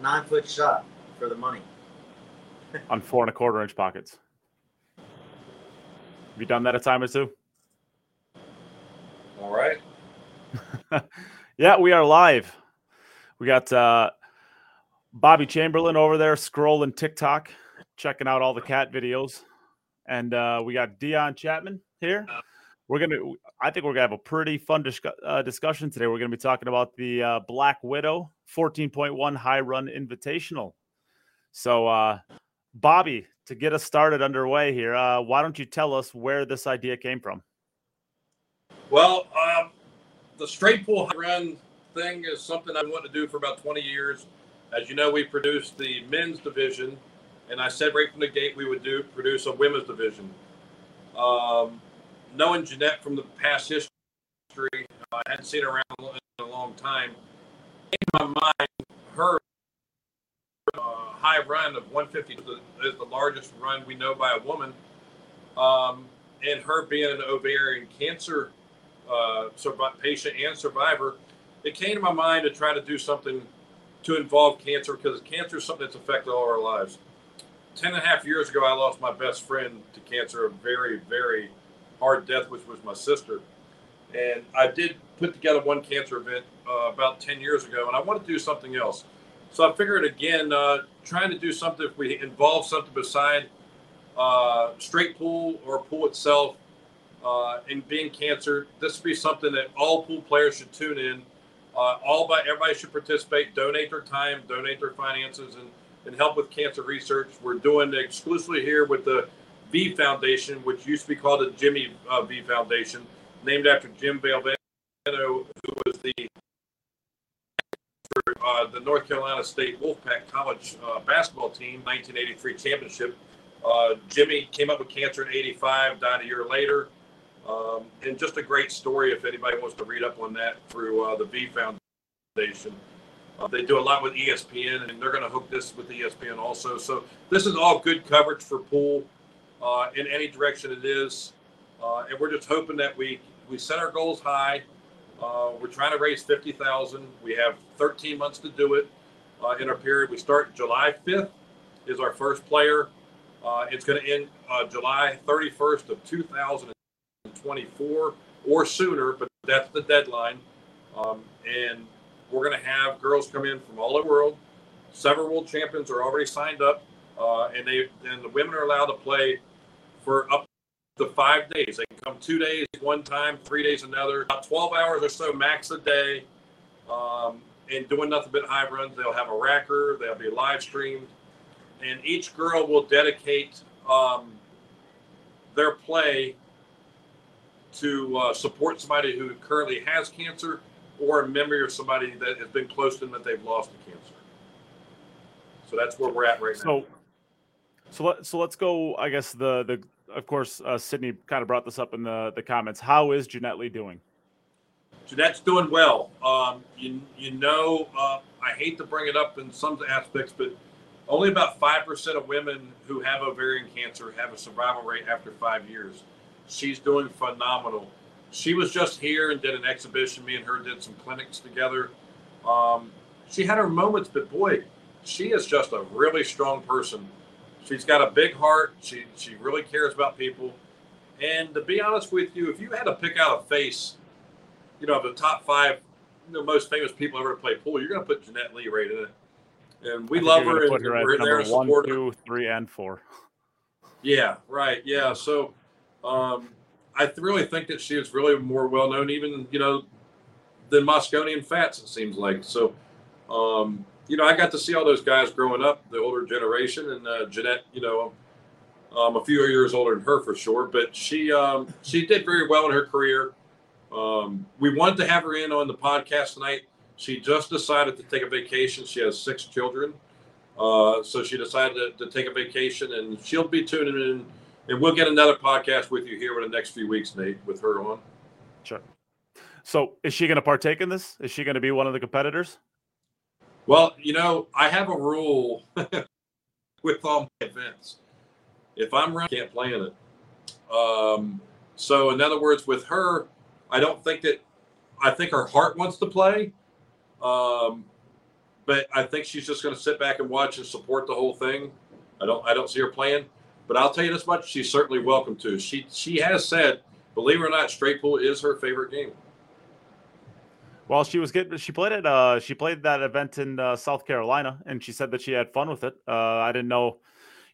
nine foot shot for the money. on four and a quarter inch pockets. Have you done that a time or two? All right. yeah, we are live. We got uh, Bobby Chamberlain over there scrolling TikTok, checking out all the cat videos, and uh, we got Deon Chapman here. We're gonna. I think we're gonna have a pretty fun discu- uh, discussion today. We're gonna be talking about the uh, Black Widow 14.1 High Run Invitational. So, uh, Bobby, to get us started underway here, uh, why don't you tell us where this idea came from? Well, um, the straight pool high run thing is something I've wanted to do for about 20 years. As you know, we produced the men's division, and I said right from the gate we would do produce a women's division. Um, knowing Jeanette from the past history, I hadn't seen her around in a long time. In my mind, her uh, high run of 150 is the largest run we know by a woman. Um, and her being an ovarian cancer uh, patient and survivor, it came to my mind to try to do something to involve cancer because cancer is something that's affected all our lives. Ten and a half years ago, I lost my best friend to cancer, a very, very hard death, which was my sister. And I did put together one cancer event uh, about 10 years ago, and I wanted to do something else. So I figured again, uh, trying to do something if we involve something beside uh, straight pool or pool itself, uh, and being cancer, this would be something that all pool players should tune in. Uh, all by everybody should participate, donate their time, donate their finances, and, and help with cancer research. We're doing exclusively here with the V Foundation, which used to be called the Jimmy uh, V Foundation, named after Jim Valvano, who was the uh, the North Carolina State Wolfpack College uh, basketball team, 1983 championship. Uh, Jimmy came up with cancer in 85, died a year later. Um, and just a great story if anybody wants to read up on that through uh, the V Foundation. Uh, they do a lot with ESPN, and they're going to hook this with ESPN also. So this is all good coverage for pool uh, in any direction it is. and we're just hoping that we, we set our goals high uh, we're trying to raise 50000 We have 13 months to do it uh, in our period. We start July 5th is our first player. Uh, it's going to end uh, July 31st of 2024 or sooner, but that's the deadline. Um, and we're going to have girls come in from all over the world. Several world champions are already signed up, uh, and they and the women are allowed to play for up the five days. They can come two days one time, three days another, about 12 hours or so max a day, um, and doing nothing but high runs. They'll have a racker, they'll be live streamed, and each girl will dedicate um, their play to uh, support somebody who currently has cancer or a memory of somebody that has been close to them that they've lost to cancer. So that's where we're at right so, now. So let so let's go. I guess the the of course, uh, Sydney kind of brought this up in the, the comments. How is Jeanette Lee doing? Jeanette's doing well. Um, you, you know, uh, I hate to bring it up in some aspects, but only about 5% of women who have ovarian cancer have a survival rate after five years. She's doing phenomenal. She was just here and did an exhibition. Me and her did some clinics together. Um, she had her moments, but boy, she is just a really strong person she's got a big heart. She she really cares about people. And to be honest with you, if you had to pick out a face, you know, of the top five, you know, most famous people ever to play pool, you're going to put Jeanette Lee right in it. And we love her, and put her we're there to support one, two, three, and four. Yeah, right. Yeah. So um, I really think that she is really more well known, even you know, than Mosconi Fats. It seems like so. Um, you know, I got to see all those guys growing up, the older generation, and uh, Jeanette, you know, um, I'm a few years older than her for sure, but she um, she did very well in her career. Um, we wanted to have her in on the podcast tonight. She just decided to take a vacation. She has six children, uh, so she decided to, to, take a vacation, and she'll be tuning in. And we'll get another podcast with you here in the next few weeks, Neight, with her on. Sure. So, is she going to partake in this? Is she going to be one of the competitors? Well, you know, I have a rule with all my events. If I'm running, I can't play in it. Um, so, in other words, with her, I don't think that I think her heart wants to play, um, but I think she's just going to sit back and watch and support the whole thing. I don't I don't see her playing, but I'll tell you this much: she's certainly welcome to. She she has said, believe it or not, straight pool is her favorite game. Well, she was getting she played it. Uh, she played that event in uh, South Carolina, and she said that she had fun with it. Uh, I didn't know,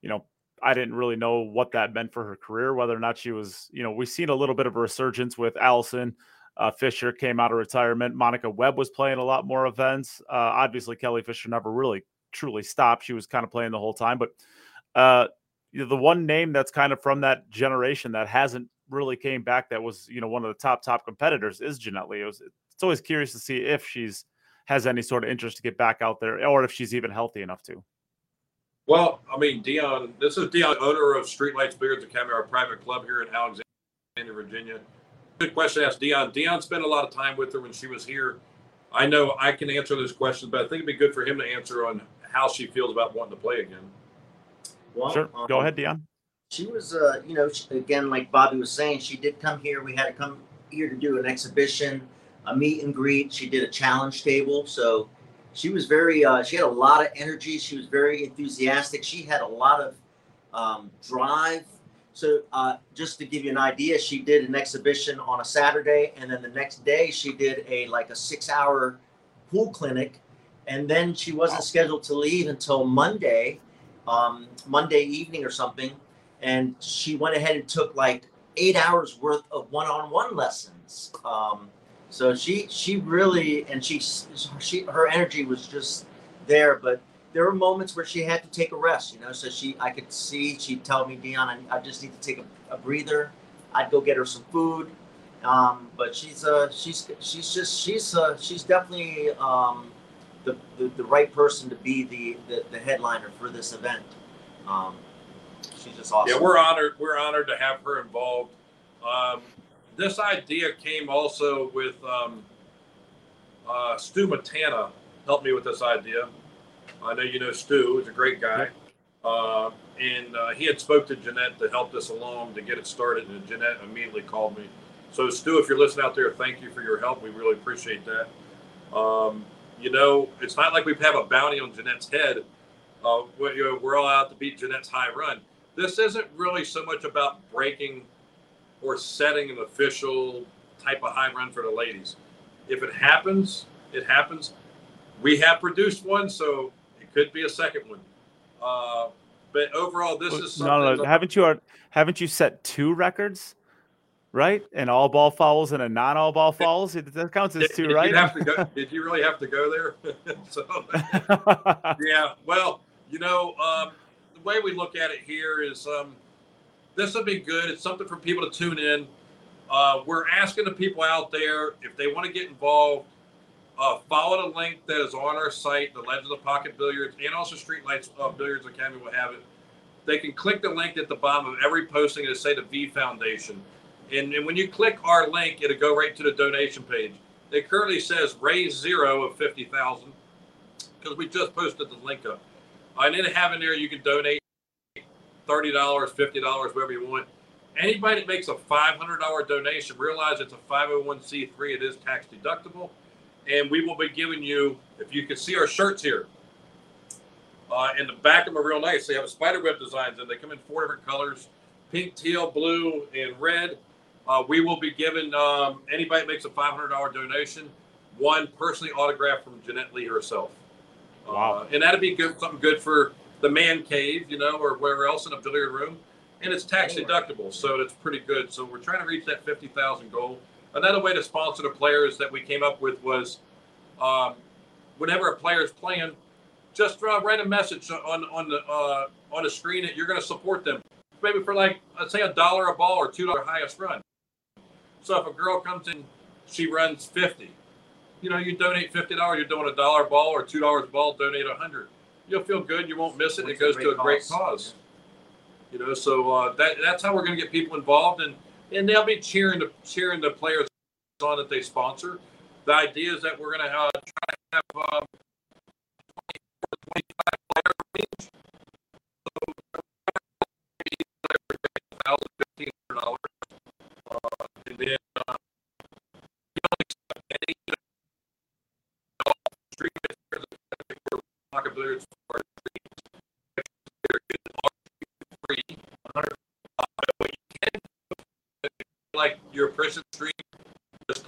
you know, I didn't really know what that meant for her career, whether or not she was, you know, we've seen a little bit of a resurgence with Allison. Uh, Fisher came out of retirement. Monica Webb was playing a lot more events. Uh, obviously, Kelly Fisher never really truly stopped. She was kind of playing the whole time. But uh, the one name that's kind of from that generation that hasn't really came back that was, you know, one of the top, top competitors is Jeanette Lee. It was, it's always curious to see if she's has any sort of interest to get back out there or if she's even healthy enough to. Well, I mean, Deon, this is Deon, owner of Streetlights Billiards Academy, our private club here in Alexandria, Virginia. Good question to ask Deon. Deon spent a lot of time with her when she was here. I know I can answer those questions, but I think it'd be good for him to answer on how she feels about wanting to play again. Well, Sure. um, Go ahead, Deon. She was, uh, you know, she, again, like Bobby was saying, she did come here. We had to come here to do an exhibition, a meet and greet. She did a challenge table. So she was very, uh, she had a lot of energy. She was very enthusiastic. She had a lot of um, drive. So uh, just to give you an idea, she did an exhibition on a Saturday, and then the next day she did a like a six-hour pool clinic, and then she wasn't scheduled to leave until Monday, um, Monday evening or something, and she went ahead and took like eight hours worth of one-on-one lessons. Um, so she she really and she she her energy was just there, but there were moments where she had to take a rest, you know. So she, I could see she'd tell me, Deon, I, I just need to take a, a breather. I'd go get her some food, um, but she's uh she's she's just she's uh she's definitely um the, the, the right person to be the, the the headliner for this event. Um, she's just awesome. Yeah, we're honored. We're honored to have her involved. Um, this idea came also with um, uh, Stu Matana helped me with this idea. I know you know Stu; he's a great guy, uh, and uh, he had spoke to Jeanette to help this along to get it started. And Jeanette immediately called me. So Stu, if you're listening out there, thank you for your help. We really appreciate that. Um, you know, it's not like we have a bounty on Jeanette's head. Uh, we're, we're all out to beat Jeanette's high run. This isn't really so much about breaking or setting an official type of high run for the ladies. If it happens, it happens. We have produced one, so it could be a second one. Uh, but overall, this is something. No, no, no. Haven't you are haven't you set two records? Right? And all ball fouls and a non all ball fouls? It- That counts as two, did right? you have to go? Did you really have to go there? so, yeah. Well, you know, um, the way we look at it here is um, this will be good. It's something for people to tune in. Uh, we're asking the people out there if they want to get involved. Uh, follow the link that is on our site, the Legends of the Pocket Billiards, and also Streetlights uh, Billiards Academy will have it. They can click the link at the bottom of every posting to say the V Foundation. And, and when you click our link, it'll go right to the donation page. It currently says raise zero of 50,000 because we just posted the link up. Uh, and then have in there you can donate $30, $50, whatever you want. Anybody that makes a $500 donation, realize it's a 501c3. It is tax deductible. And we will be giving you, if you can see our shirts here, uh, in the back of them are real nice. They have spider web designs and they come in four different colors pink, teal, blue, and red. Uh, we will be giving um, anybody that makes a $500 donation one personally autographed from Jeanette Lee herself. Wow. Uh, and that'd be good, something good for the man cave, you know, or wherever else in a billiard room. And it's tax deductible, so that's pretty good. So we're trying to reach that 50,000 goal. Another way to sponsor the players that we came up with was um, whenever a player is playing, just uh, write a message on on the uh, on the screen that you're going to support them, maybe for like let's say a dollar a ball or two dollar highest run. So if a girl comes in, she runs fifty. You know, you donate fifty dollars. You're doing a dollar ball or two dollars ball. Donate a hundred. You'll feel good. You won't miss it. It goes to a great cause. cause. You know, so uh, that that's how we're going to get people involved, and and they'll be cheering the cheering the players on that they sponsor. The idea is that we're going to uh, try to have um, 25 player range.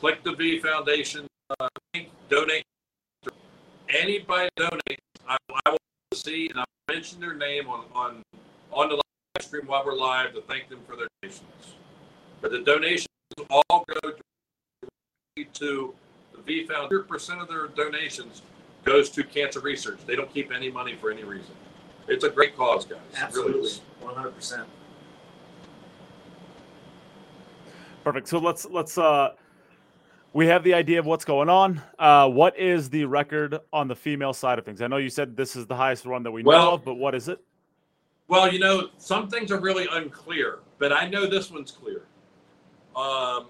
Click the V Foundation uh, link, donate. Anybody donate, I, I will see and I'll mention their name on on on the live stream while we're live to thank them for their donations. But the donations all go directly to the V Foundation. 100% of their donations goes to cancer research. They don't keep any money for any reason. It's a great cause, guys. It really Absolutely, one hundred percent. Perfect. So let's let's uh we have the idea of what's going on. Uh what is the record on the female side of things? I know you said this is the highest one that we know of, but what is it? Well, you know, some things are really unclear, but I know this one's clear. Um,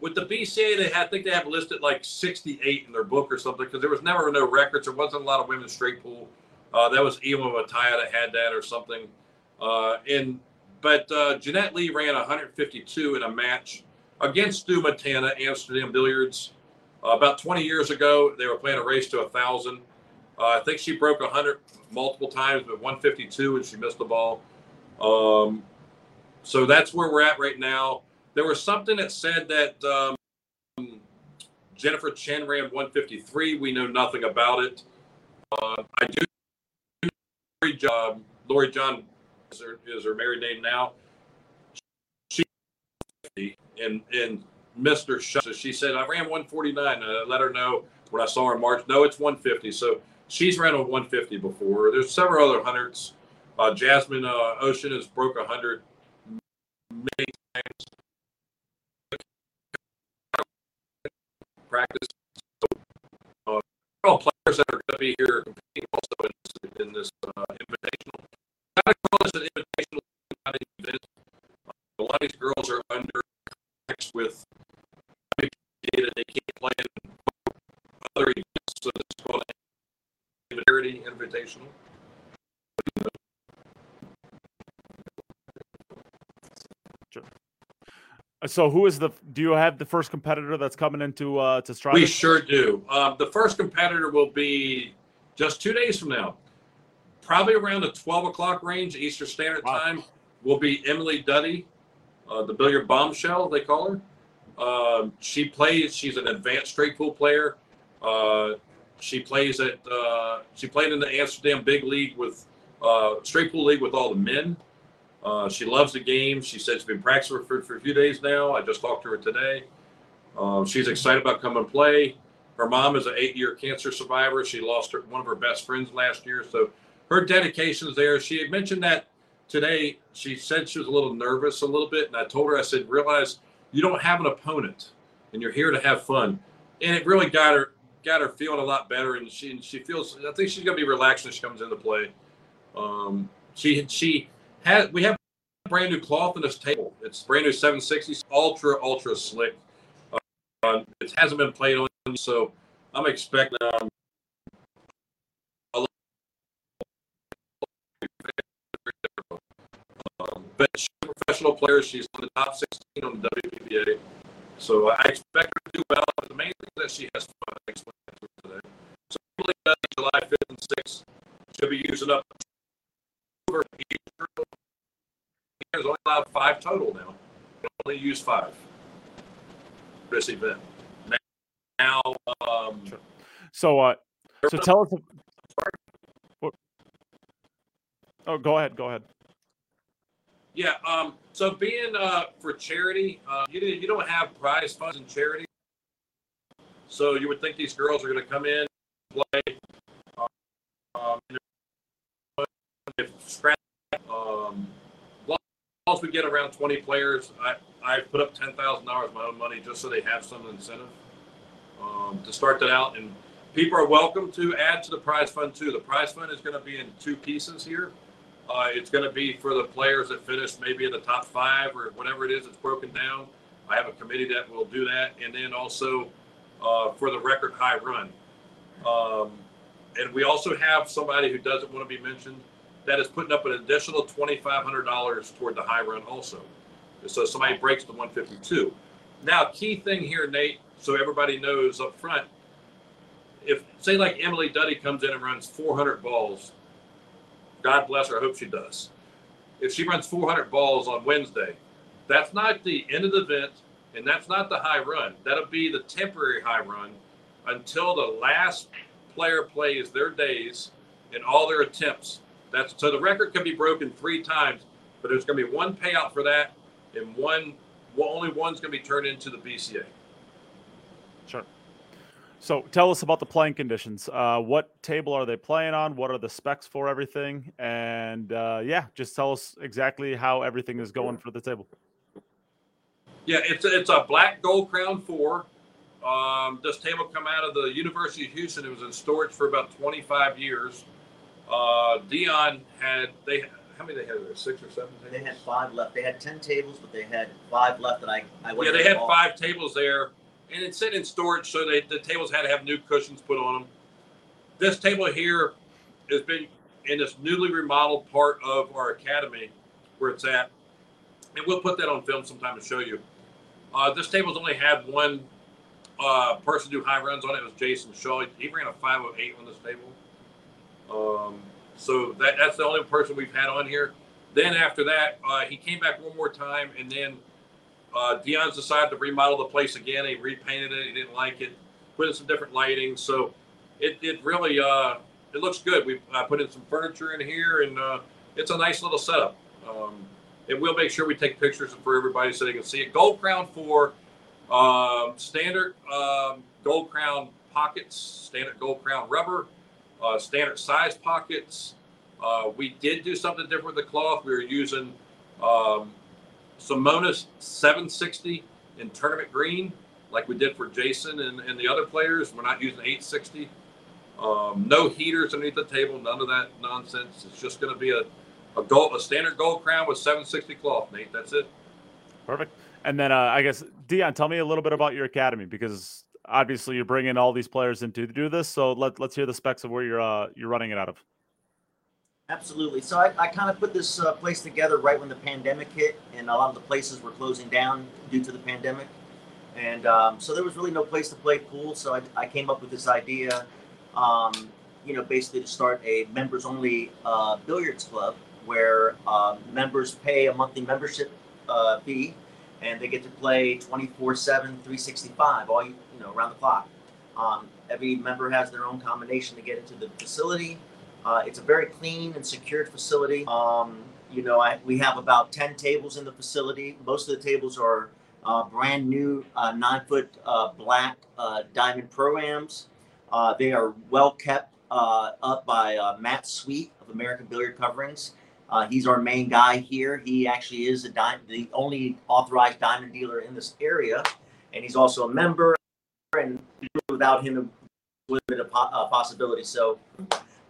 with the BCA, they had, I think they have listed like 68 in their book or something because there was never no records. There wasn't a lot of women's straight pool. Uh, that was Ewa Mataya that had that or something. Uh, and but uh, Jeanette Lee ran 152 in a match against Stu Matana, Amsterdam Billiards. Uh, about 20 years ago, they were playing a race to a thousand. Uh, I think she broke 100 multiple times, but 152 and she missed the ball. Um, so that's where we're at right now. There was something that said that um, Jennifer Chen ran 153. We know nothing about it. Uh, I do. John, Lori John is her, is her married name now. She and and Mr. So she said I ran 149. And I let her know when I saw her in March. No, it's 150. So she's ran a 150 before. There's several other hundreds. Uh, Jasmine uh, Ouschan has broke 100 many times. Practice. Uh, all players that are going to be here competing also in this, in this uh, invitational. Got to call this an invitational not event. Uh, a lot of these girls are under contracts with data they can't play in other events, so it's called Invitarity Invitational. Uh, So who is the do you have the first competitor that's coming into uh to Strive? We sure do. Um, the first competitor will be just two days from now, probably around the 12 o'clock range, Eastern Standard Wow. Time, will be Emily Duddy, uh, the billiard bombshell, they call her. Um, she plays, she's an advanced straight pool player. Uh, she plays at, uh, she played in the Amsterdam Big League with, uh, straight pool league with all the men. Uh, she loves the game. She said she's been practicing for, for a few days now. I just talked to her today. Uh, she's excited about coming and play. Her mom is an eight-year cancer survivor. She lost her, one of her best friends last year, so her dedication is there. She had mentioned that today. She said she was a little nervous, a little bit, and I told her, I said, realize you don't have an opponent, and you're here to have fun. And it really got her got her feeling a lot better, and she she feels. I think she's gonna be relaxed when she comes into play. Um, she she had we have brand new cloth on this table. It's brand new 760s, ultra ultra slick. Uh, it hasn't been played on, so I'm expecting. Um, a um, but she's a professional player. She's in the top 16 on the WPBA. So I expect her to do well. But the main thing is that she has fun. I explained to her today. So probably uh, July 5th and 6th, she'll be using up girl. There's only allowed five total now. Can only use five for this event. Now, um, So uh so tell us what Oh, go ahead, go ahead. Yeah. Um, so being uh, for charity, uh, you you don't have prize funds in charity, so you would think these girls are going to come in, play. Um, if scratch, um, once we get around twenty players, I I put up ten thousand dollars of my own money just so they have some incentive um, to start that out, and people are welcome to add to the prize fund too. The prize fund is going to be in two pieces here. Uh, it's going to be for the players that finish maybe in the top five or whatever it is. It's broken down. I have a committee that will do that, and then also uh, for the record high run. Um, and we also have somebody who doesn't want to be mentioned that is putting up an additional twenty five hundred dollars toward the high run also. So somebody breaks the one fifty two. Now, key thing here, Neight, so everybody knows up front, if say like Emily Duddy comes in and runs 400 balls, God bless her. I hope she does. If she runs 400 balls on Wednesday, that's not the end of the event, and that's not the high run. That'll be the temporary high run until the last player plays their days and all their attempts. That's so the record can be broken three times, but there's going to be one payout for that, and one well, only one's going to be turned into the BCA. Sure. So tell us about the playing conditions. Uh, what table are they playing on? What are the specs for everything? And uh, yeah, just tell us exactly how everything is going for the table. Yeah, it's a, it's a black gold crown four. Um, this table come out of the University of Houston. It was in storage for about 25 years. Uh, Deon had they how many they had there? Six or seven tables? They had five left. They had ten tables, but they had five left that I I went Yeah, they had all. five tables there, and it's sitting in storage, so the tables had to have new cushions put on them. This table here has been in this newly remodeled part of our academy where it's at, and we'll put that on film sometime to show you. Uh, this table's only had one uh, person do high runs on it. It was Jason Shaw. He ran a 508 on this table. Um, so that that's the only person we've had on here. Then after that, uh, he came back one more time, and then uh, Deon's decided to remodel the place again. He repainted it. He didn't like it. Put in some different lighting. So it, it really uh, it looks good. We uh, put in some furniture in here, and uh, it's a nice little setup. Um, and we'll make sure we take pictures for everybody so they can see it. Gold Crown for um, standard um, Gold Crown pockets, standard Gold Crown rubber, uh, standard size pockets. Uh, we did do something different with the cloth. We were using um, Simonis 760 in tournament green, like we did for Jason and, and the other players. We're not using 860. Um, no heaters underneath the table, none of that nonsense. It's just going to be a, a gold, a standard gold crown with 760 cloth, Neight. That's it. Perfect. And then uh, I guess Deon, tell me a little bit about your academy because obviously you're bringing all these players in to do this. So let, let's hear the specs of where you're uh, you're running it out of. Absolutely. So I, I kind of put this uh, place together right when the pandemic hit, and a lot of the places were closing down due to the pandemic. And um, so there was really no place to play pool. So I, I came up with this idea, um, you know, basically to start a members only uh, billiards club where um, members pay a monthly membership uh, fee and they get to play 24 7, 365, all you, you know, around the clock. Um, every member has their own combination to get into the facility. Uh, it's a very clean and secured facility. Um, you know, I, we have about 10 tables in the facility. Most of the tables are uh, brand new uh, nine foot uh, black uh, diamond Pro-Ams. Uh, they are well kept up by Matt Sweet of American Billiard Coverings. he's our main guy here. He actually is di- the only authorized diamond dealer in this area, and he's also a member. And without him, it would have been a, po- a possibility. So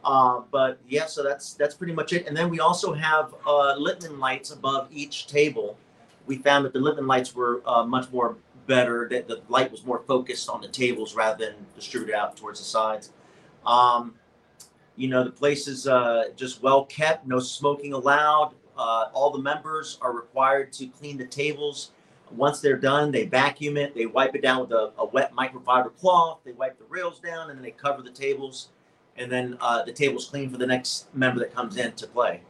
uh, but yeah, so that's that's pretty much it. And then we also have uh, Littman lights above each table. We found that the Litman lights were uh, much more better. That the light was more focused on the tables rather than distributed out towards the sides. Um, you know, the place is uh, just well kept. No smoking allowed. Uh, all the members are required to clean the tables. Once they're done, they vacuum it. They wipe it down with a, a wet microfiber cloth. They wipe the rails down, and then they cover the tables and then uh, the table's clean for the next member that comes in to play.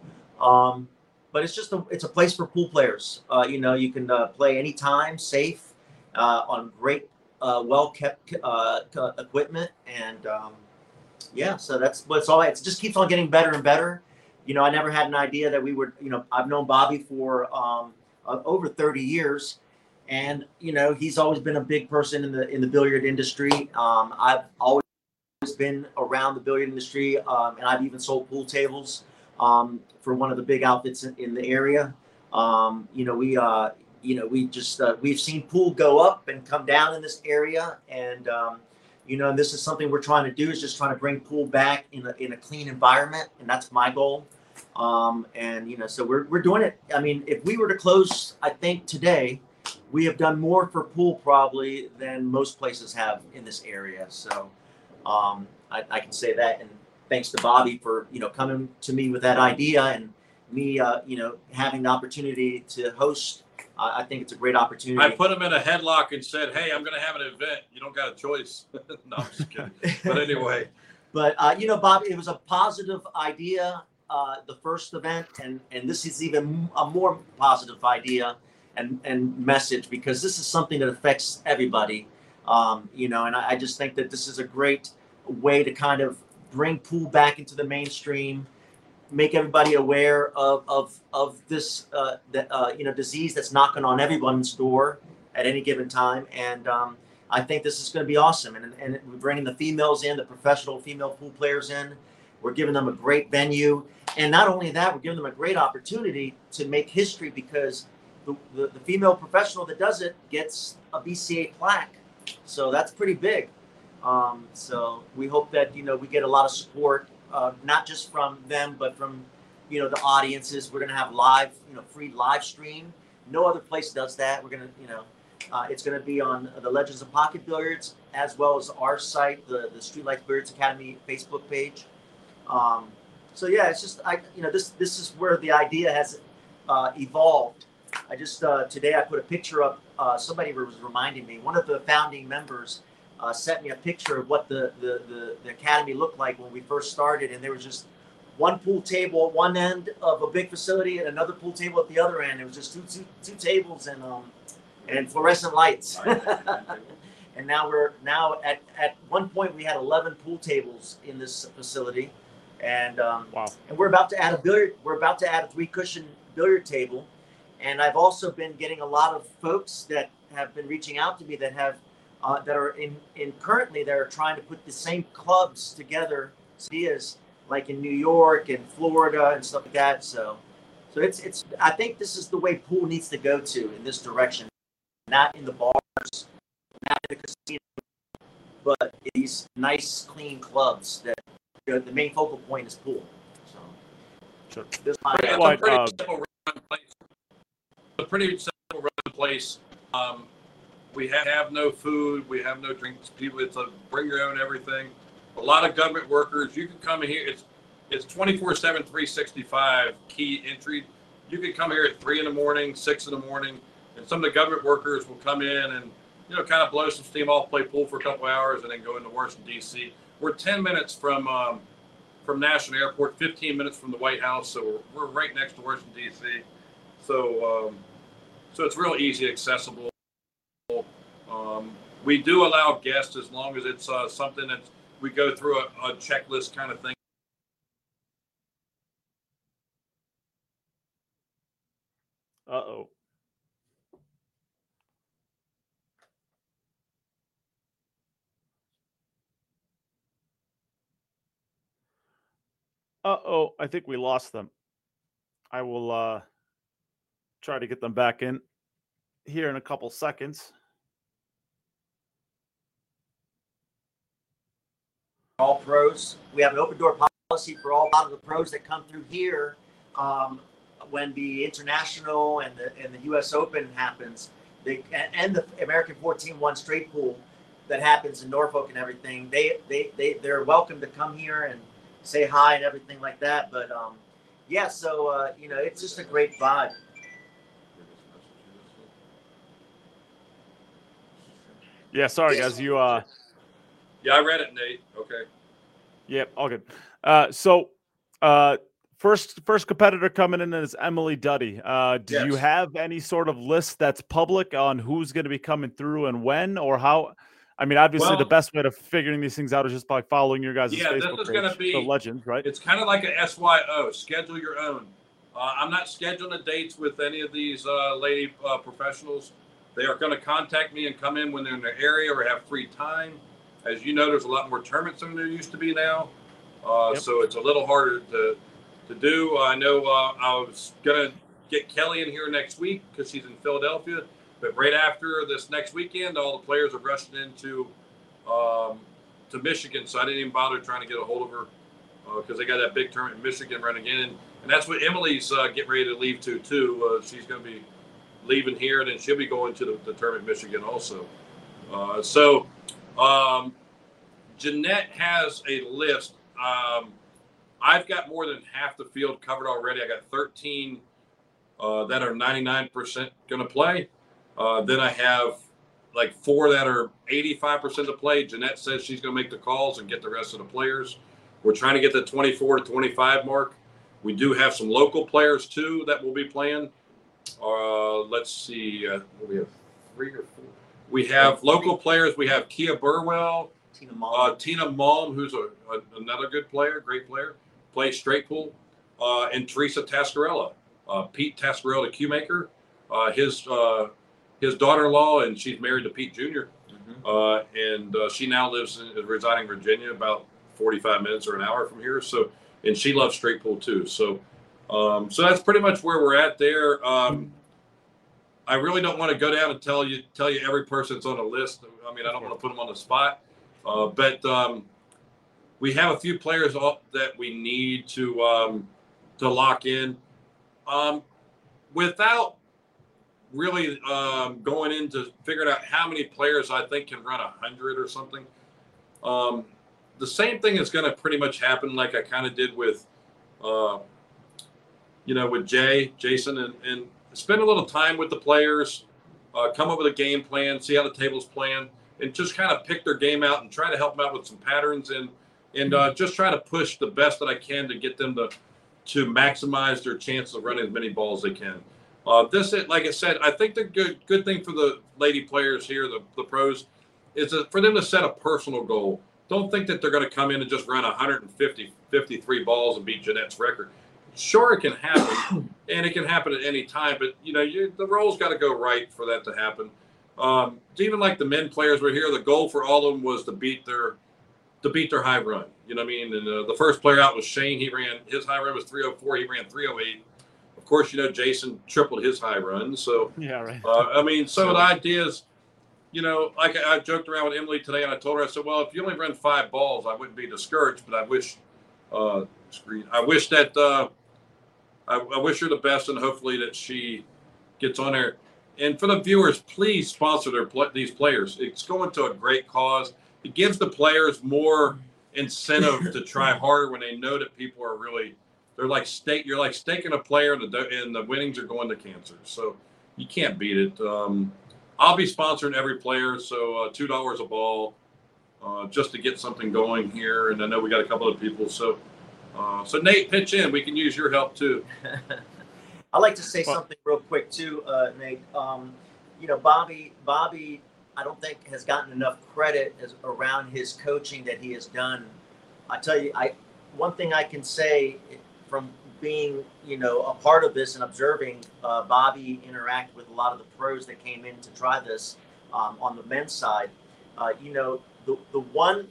Um, but it's just a it's a place for pool players. Uh, you know, you can uh, play anytime, safe, uh, on great, uh, well kept uh, equipment, and um, yeah. So that's what's all. It just keeps on getting better and better. You know, I never had an idea that we would. You know, I've known Bobby for um, over thirty years, and you know, he's always been a big person in the in the billiard industry. Um, I've always been around the billiard industry, um, and I've even sold pool tables um, for one of the big outfits in, in the area. Um, you know, we uh, you know we just uh, we've seen pool go up and come down in this area, and um, you know, this is something we're trying to do is just trying to bring pool back in a in a clean environment, and that's my goal. Um, and you know, so we're we're doing it. I mean, if we were to close, I think today we have done more for pool probably than most places have in this area. So. Um, I, I, can say that, and thanks to Bobby for you know coming to me with that idea and me uh, you know having the opportunity to host I I think it's a great opportunity. I put him in a headlock and said, "Hey, I'm going to have an event. You don't got a choice." no, I'm just kidding. But anyway, But uh, you know, Bob, it was a positive idea, uh, the first event, and and this is even a more positive idea and and message because this is something that affects everybody. Um, you know, and I, I just think that this is a great way to kind of bring pool back into the mainstream, make everybody aware of of of this uh, the, uh, you know disease that's knocking on everyone's door at any given time, and um, I think this is going to be awesome. And, and we're bringing the females in, the professional female pool players in. We're giving them a great venue. And not only that, we're giving them a great opportunity to make history because the, the, the female professional that does it gets a BCA plaque. So that's pretty big. Um, so we hope that, you know, we get a lot of support, uh, not just from them, but from, you know, the audiences. We're to have live, you know, free live stream. No other place does that. We're to, you know, uh, it's to be on the Legends of Pocket Billiards as well as our site, the the Streetlights Billiards Academy Facebook page. Um, so yeah, it's just I you know this this is where the idea has uh, evolved. I just uh, today I put a picture up. Uh, somebody was reminding me. One of the founding members uh, sent me a picture of what the, the the the academy looked like when we first started, and there was just one pool table at one end of a big facility and another pool table at the other end. It was just two two, two tables and um, and fluorescent lights. and now we're now at at one point we had 11 pool tables in this facility, and um, Wow. and we're about to add a billiard. We're about to add a three cushion billiard table, and I've also been getting a lot of folks that have been reaching out to me that have uh, that are in in currently that are trying to put the same clubs together. Ideas like in New York and Florida and stuff like that. So. So it's it's. I think this is the way pool needs to go to in this direction not in the bars, not in the casino, but these nice, clean clubs that you know, the main focal point is pool. So, Sure. this my, it's What, a pretty uh, simple run place. A pretty simple run place. Um, we ha- have no food. We have no drinks. People, it's a bring your own everything. A lot of government workers. You can come here. It's it's 24 7 365 key entry you can come here at three in the morning six in the morning and some of the government workers will come in and you know kind of blow some steam off play pool for a couple hours and then go into washington d.c we're 10 minutes from um, from national airport 15 minutes from the white house so we're, we're right next to washington d.c so um, so it's real easy accessible um, we do allow guests as long as it's uh, something that we go through a, a checklist kind of thing Uh oh. Uh oh, I think we lost them. I will uh try to get them back in here in a couple seconds. all pros. We have an open door policy for all of the pros that come through here. Um, when the international and the and the U.S. Open happens, they, and the American 14 one straight pool that happens in Norfolk and everything, they they they they're welcome to come here and say hi and everything like that. But um, yeah, so uh, you know, it's just a great vibe. Yeah, sorry guys, you uh yeah i read it neight okay Yep, all good. Uh, so, uh, first first competitor coming in is Emily Duddy. Uh, do you have any sort of list that's public on who's going to be coming through and when, or how? I mean, obviously, the best way to figuring these things out is just by following your guys' Yeah, this Facebook is gonna page, be- the Legends, right? It's kind of like a SYO, schedule your own. Uh, I'm not scheduling the dates with any of these uh, lady uh, professionals. They are going to contact me and come in when they're in their area or have free time. As you know, there's a lot more tournaments than there used to be now. Uh, Yep. So it's a little harder to, to do. I know uh, I was going to get Kelly in here next week because she's in Philadelphia. But right after this next weekend, all the players are rushing into um, to Michigan. So I didn't even bother trying to get a hold of her because they got that big tournament in Michigan running in, and, and that's what Emily's uh, getting ready to leave to too. Uh, she's going to be leaving here, and then she'll be going to the, the tournament Michigan also. Uh, so um, Jeanette has a list. Um, I've got more than half the field covered already. I got 13 uh, that are 99% going to play. Uh, then I have like four that are 85% to play. Jeanette says she's going to make the calls and get the rest of the players. We're trying to get the 24 to 25 mark. We do have some local players too that will be playing. Uh, let's see. Uh, we have three or four. We have local players. We have Kia Burwell, Tina Mall. uh, Tina Malm, who's a, a, another good player, great player, plays straight pool, uh, and Teresa Tascarella. Uh, Pete Tascarella, the Q-maker, uh, his uh, his daughter-in-law, and she's married to Pete Jr. Mhm. Uh, and uh, she now lives in, residing in Virginia, about 45 minutes or an hour from here. So, and she loves straight pool too. So, um, so that's pretty much where we're at there. Um, I really don't want to go down and tell you tell you every person that's on the list. I mean, I don't want to put them on the spot, uh, but um, we have a few players that we need to um, to lock in. Um, without really um, going into figuring out how many players I think can run a hundred or something. Um, the same thing is going to pretty much happen, like I kind of did with, uh, you know, with Jay, Jason, and, and spend a little time with the players, uh, come up with a game plan, see how the table's playing, and just kind of pick their game out and try to help them out with some patterns and and uh, just try to push the best that I can to get them to to maximize their chance of running as many balls as they can. Uh, this, like I said, I think the good good thing for the lady players here, the, the pros, is that for them to set a personal goal. Don't think that they're going to come in and just run 150, 53 balls and beat Jeanette's record. Sure, it can happen, and it can happen at any time. But you know, you, the rolls got to go right for that to happen. Um, even like the men players were here, the goal for all of them was to beat their to beat their high run. You know what I mean? And uh, the first player out was Shane. He ran his high run was 304. He ran 308. Of course, you know Jason tripled his high run. So Yeah, right. uh, I mean, some of the ideas, you know, like I, I joked around with Emily today, and I told her, I said, well, if you only run five balls, I wouldn't be discouraged, but I wish, uh, screen, I wish that, uh, I, I wish her the best, and hopefully that she gets on there. And for the viewers, please sponsor their pl- these players. It's going to a great cause. It gives the players more incentive to try harder when they know that people are really they're like stake you're like staking a player and the and the winnings are going to cancer so you can't beat it um, i'll be sponsoring every player so uh, two dollars a ball uh, just to get something going here and i know we got a couple of people so uh, so neight pitch in we can use your help too I'd like to say something real quick too, uh, Neight. Um, you know, Bobby, Bobby, I don't think has gotten enough credit as, around his coaching that he has done. I tell you, I one thing I can say from being, you know, a part of this and observing uh, Bobby interact with a lot of the pros that came in to try this um, on the men's side. Uh, you know, the the one,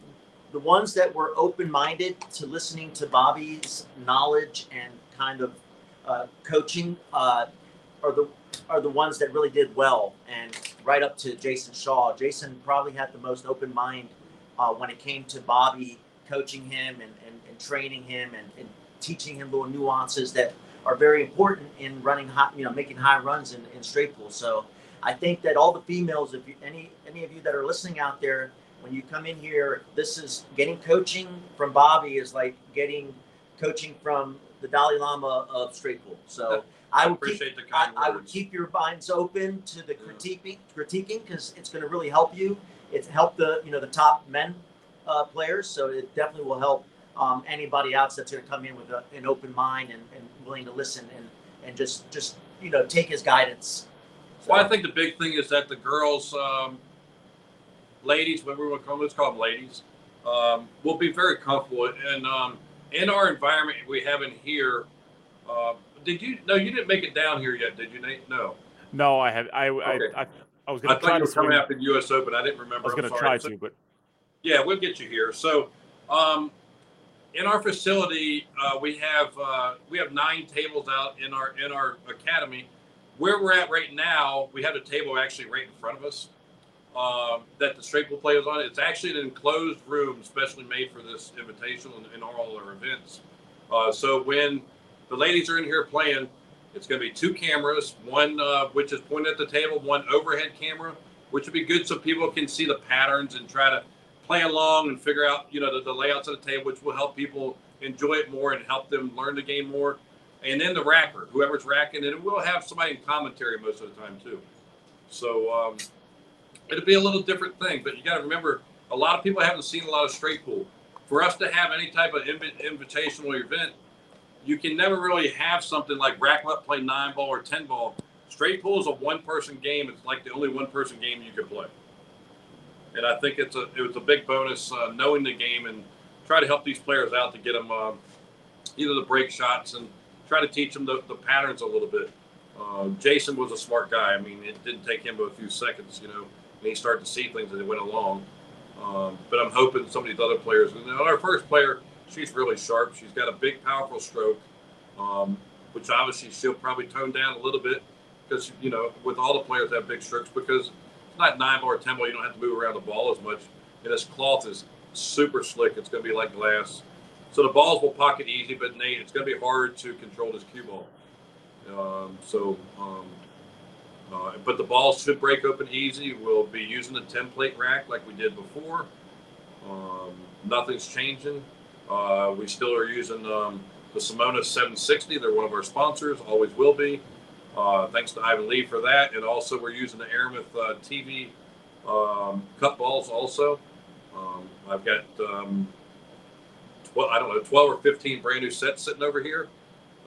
the ones that were open minded to listening to Bobby's knowledge and kind of uh, coaching uh, are the are the ones that really did well, and right up to Jason Shaw. Jason probably had the most open mind uh, when it came to Bobby coaching him and, and, and training him and, and teaching him little nuances that are very important in running high, you know, making high runs in, in straight pool. So I think that all the females, if you, any any of you that are listening out there, when you come in here, this is getting coaching from Bobby is like getting coaching from the Dalai Lama of straight pool. So I would keep, appreciate the I, kind I would keep your minds open to the critiquing, critiquing because it's going to really help you. It's helped the you know the top men uh, players, so it definitely will help um, anybody else that's going to come in with a, an open mind and, and willing to listen and and just just you know take his guidance. So, Well, I think the big thing is that the girls, um, ladies, when we want to call them, let's call them ladies, um, will be very comfortable. And um, in our environment we have in here, uh, did you? No, you didn't make it down here yet, did you, Neight? No. No, I have. I Okay. I, I, I was going to thought try you were coming after the U.S. Open. I didn't remember. I was going to try So- to, but Yeah, we'll get you here. So, um, in our facility, uh, we have uh, we have nine tables out in our in our academy. Where we're at right now, we have a table actually right in front of us um, that the straight pool players on. It. It's actually an enclosed room, specially made for this invitational and, and all our events. Uh, so when the ladies are in here playing, it's going to be two cameras, one uh, which is pointed at the table, one overhead camera, which would be good so people can see the patterns and try to play along and figure out, you know, the, the layouts of the table, which will help people enjoy it more and help them learn the game more. and then the racker, whoever's racking, and we'll have somebody in commentary most of the time too. So um, it'll be a little different thing, but you got to remember, a lot of people haven't seen a lot of straight pool. For us to have any type of inv- invitational event, you can never really have something like rack up, play nine ball or ten ball. Straight pool is a one person game. It's like the only one person game you can play. And I think it's a it was a big bonus uh, knowing the game and try to help these players out to get them uh, either the break shots and try to teach them the, the patterns a little bit. Uh, Jason was a smart guy. I mean, it didn't take him but a few seconds, you know, and he started to see things as it went along. Um, but I'm hoping some of these other players. And our first player, she's really sharp. She's got a big, powerful stroke, um, which obviously she'll probably tone down a little bit because you know with all the players that have big strokes because it's not nine ball or ten ball. You don't have to move around the ball as much, and this cloth is super slick. It's going to be like glass, so the balls will pocket easy. But Neight, it's going to be hard to control this cue ball. Um, so. Um, uh, but the balls should break open easy. We'll be using the template rack like we did before. Um, nothing's changing. Uh, we still are using um, the Simonis 760. They're one of our sponsors, always will be. Uh, thanks to Ivan Lee for that. And also, we're using the Aramith uh, TV um, cut balls also. Um, I've got, um, 12, I don't know, 12 or 15 brand new sets sitting over here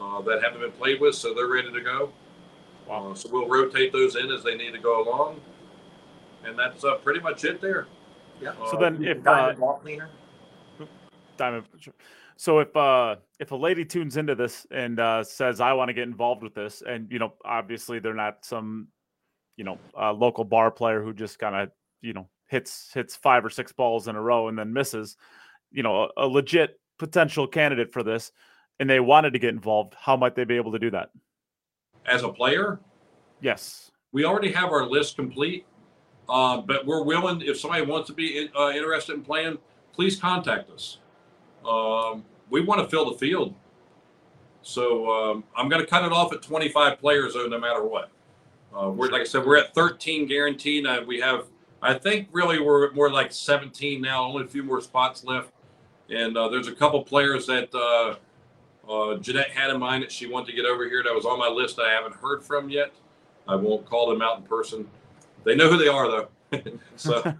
uh, that haven't been played with, so they're ready to go. Wow. Uh, so we'll rotate those in as they need to go along, and that's uh, pretty much it there. Yeah. So then, if diamond ball cleaner, diamond. So if uh if a lady tunes into this and uh says I want to get involved with this, and you know obviously they're not some you know uh, local bar player who just kind of you know hits hits five or six balls in a row and then misses, you know a, a legit potential candidate for this, and they wanted to get involved, how might they be able to do that? As a player, Yes. we already have our list complete, uh, but we're willing. If somebody wants to be in, uh, interested in playing, please contact us. Um, we want to fill the field, so um, I'm going to cut it off at 25 players, though, no matter what. Uh, we're like I said, we're at 13 guaranteed. Uh, we have, I think, really we're more like 17 now. Only a few more spots left, and uh, there's a couple players that uh, Jeanette had in mind that she wanted to get over here. That was on my list. I haven't heard from yet. I won't call them out in person. They know who they are though. so,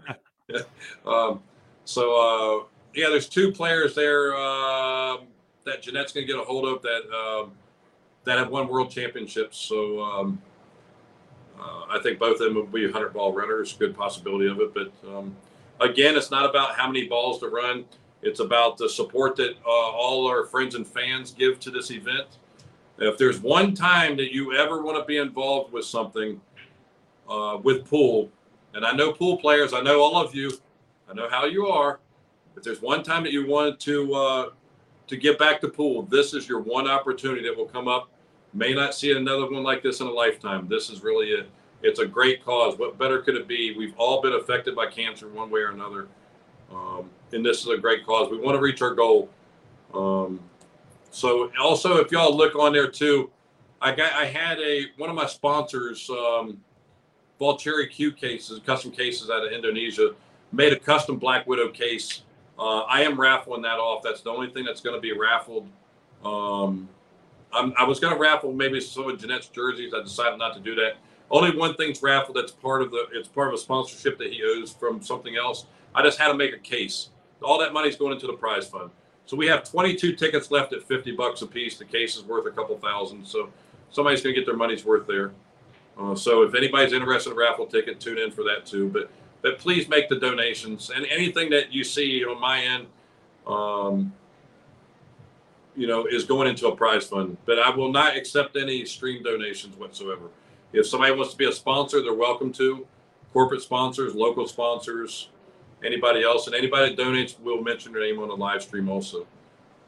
um, so uh, yeah, there's two players there uh, that Jeanette's going to get a hold of that um, that have won world championships. So um, uh, I think both of them will be 100 ball runners. Good possibility of it, but um, again, it's not about how many balls to run. It's about the support that uh, all our friends and fans give to this event. If there's one time that you ever want to be involved with something uh, with pool, and I know pool players, I know all of you, I know how you are. If there's one time that you wanted to uh, to get back to pool, this is your one opportunity that will come up. May not see another one like this in a lifetime. This is really a it's a great cause. What better could it be? We've all been affected by cancer one way or another, um, and this is a great cause. We want to reach our goal. Um, so also, if y'all look on there too, I got I had a one of my sponsors, um, Valtteri Q cases, custom cases out of Indonesia, made a custom Black Widow case. Uh, I am raffling that off. That's the only thing that's going to be raffled. Um, I was going to raffle maybe some of Jeanette's jerseys. I decided not to do that. Only one thing's raffled. That's part of the. It's part of a sponsorship that he owes from something else. I just had to make a case. All that money's going into the prize fund. So we have 22 tickets left at 50 bucks a piece. The case is worth a couple thousand. So somebody's going to get their money's worth there. Uh, so if anybody's interested in a raffle ticket, tune in for that too. But but please make the donations and anything that you see on my end, um, you know, is going into a prize fund. But I will not accept any stream donations whatsoever. If somebody wants to be a sponsor, they're welcome to. Corporate sponsors, local sponsors, anybody else, and anybody that donates, we'll mention their name on the live stream also.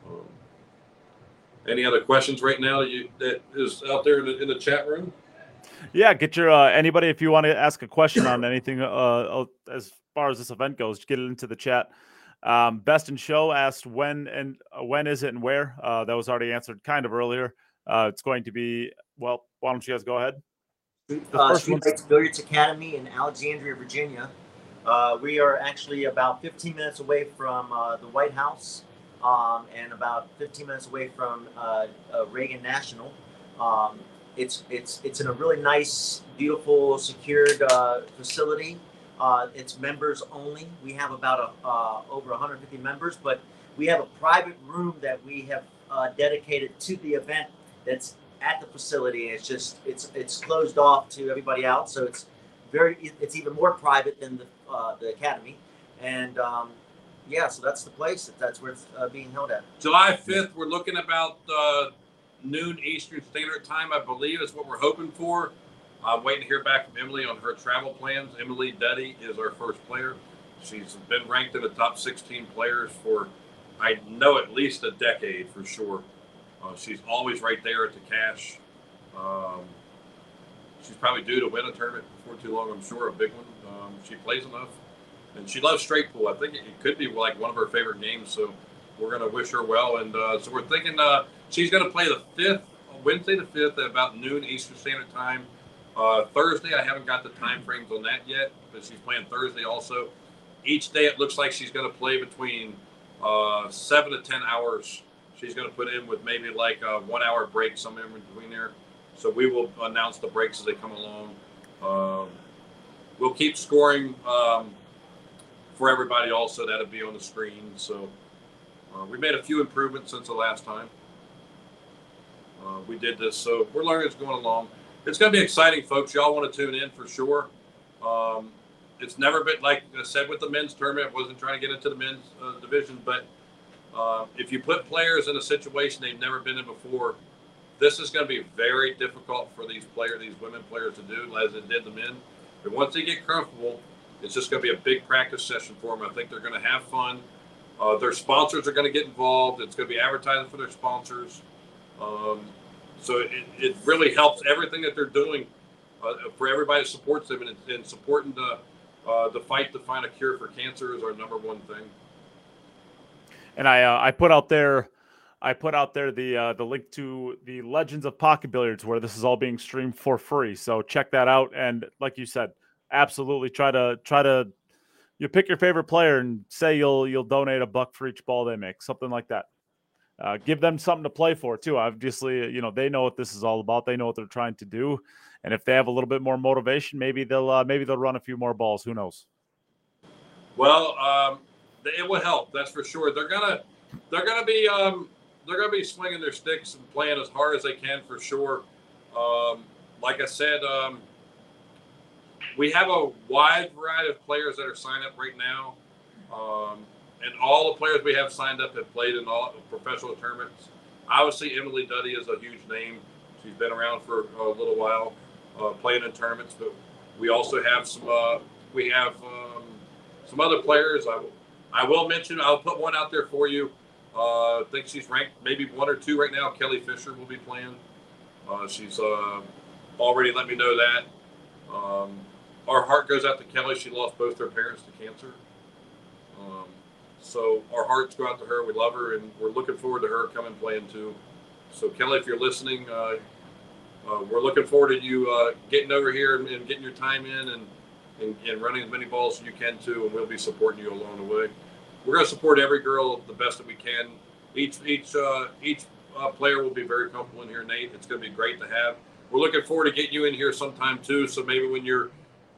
Um, any other questions right now that you that is out there in the, in the chat room? Yeah, get your uh, anybody if you want to ask a question on anything uh, as far as this event goes, get it into the chat. Um, Best in Show asked when and uh, when is it and where? Uh, that was already answered kind of earlier. Uh, it's going to be well. Why don't you guys go ahead? The uh, Streetlights Billiards Academy in Alexandria, Virginia. Uh, we are actually about 15 minutes away from uh, the White House. um, and about 15 minutes away from uh, uh, Reagan National. Um, it's it's it's in a really nice, beautiful, secured uh, facility. Uh, it's members only. We have about a, over 150 members, but we have a private room that we have dedicated to the event. That's at the facility. It's just it's it's closed off to everybody else, so it's very it's even more private than the uh, the academy. And um, yeah, so that's the place. That's where it's uh, being held at. July 5th, we're looking about uh, noon Eastern Standard Time, I believe, is what we're hoping for. I'm waiting to hear back from Emily on her travel plans. Emily Duddy is our first player. She's been ranked in the top 16 players for, I know, at least a decade for sure. Uh, she's always right there at the cash. Um, she's probably due to win a tournament before too long, I'm sure, a big one. Um, she plays enough. And she loves straight pool. I think it, it could be like one of her favorite games. So we're to wish her well. And uh, so we're thinking uh, she's to play the 5th, Wednesday the 5th at about noon Eastern Standard Time. Uh, Thursday, I haven't got the time frames on that yet, but she's playing Thursday also. Each day, it looks like she's going to play between uh, seven to 10 hours. She's going to put in with maybe like a one hour break somewhere in between there. So we will announce the breaks as they come along. Um, we'll keep scoring um, for everybody also. That'll be on the screen. So uh, we made a few improvements since the last time uh, we did this. So we're learning it's going along. It's going to be exciting, folks. Y'all want to tune in for sure. Um, it's never been like I said with the men's tournament. I wasn't trying to get into the men's uh, division, but uh, if you put players in a situation they've never been in before, this is going to be very difficult for these players, these women players, to do as it did the men. But once they get comfortable, it's just going to be a big practice session for them. I think they're going to have fun. Uh, their sponsors are going to get involved. It's going to be advertising for their sponsors. Um, so it, it really helps everything that they're doing uh, for everybody that supports them and, and supporting the uh, the fight to find a cure for cancer is our number one thing. And I uh, I put out there I put out there the uh, the link to the Legends of Pocket Billiards where this is all being streamed for free. So check that out. And like you said, absolutely try to try to you pick your favorite player and say you'll you'll donate a buck for each ball they make, something like that. Uh, give them something to play for too. Obviously, you know they know what this is all about. They know what they're trying to do, and if they have a little bit more motivation, maybe they'll uh, maybe they'll run a few more balls. Who knows? Well, um, it will help. That's for sure. They're gonna they're gonna be um, they're gonna be swinging their sticks and playing as hard as they can for sure. Um, like I said, um, we have a wide variety of players that are signed up right now. Um, and all the players we have signed up have played in all professional tournaments. Obviously, Emily Duddy is a huge name. She's been around for a little while, uh, playing in tournaments. But we also have some. Uh, we have um, some other players. I, I will mention. I'll put one out there for you. Uh, I think she's ranked maybe one or two right now. Kelly Fisher will be playing. Uh, she's uh, already let me know that. Um, our heart goes out to Kelly. She lost both her parents to cancer. Um, so our hearts go out to her. We love her, and we're looking forward to her coming playing too. So Kelly, if you're listening, uh, uh, we're looking forward to you uh, getting over here and, and, getting your time in and, and, and running as many balls as you can too, and we'll be supporting you along the way. We're going to support every girl the best that we can. Each each uh, each uh, player will be very comfortable in here, Neight. It's going to be great to have. We're looking forward to getting you in here sometime too. So maybe when you're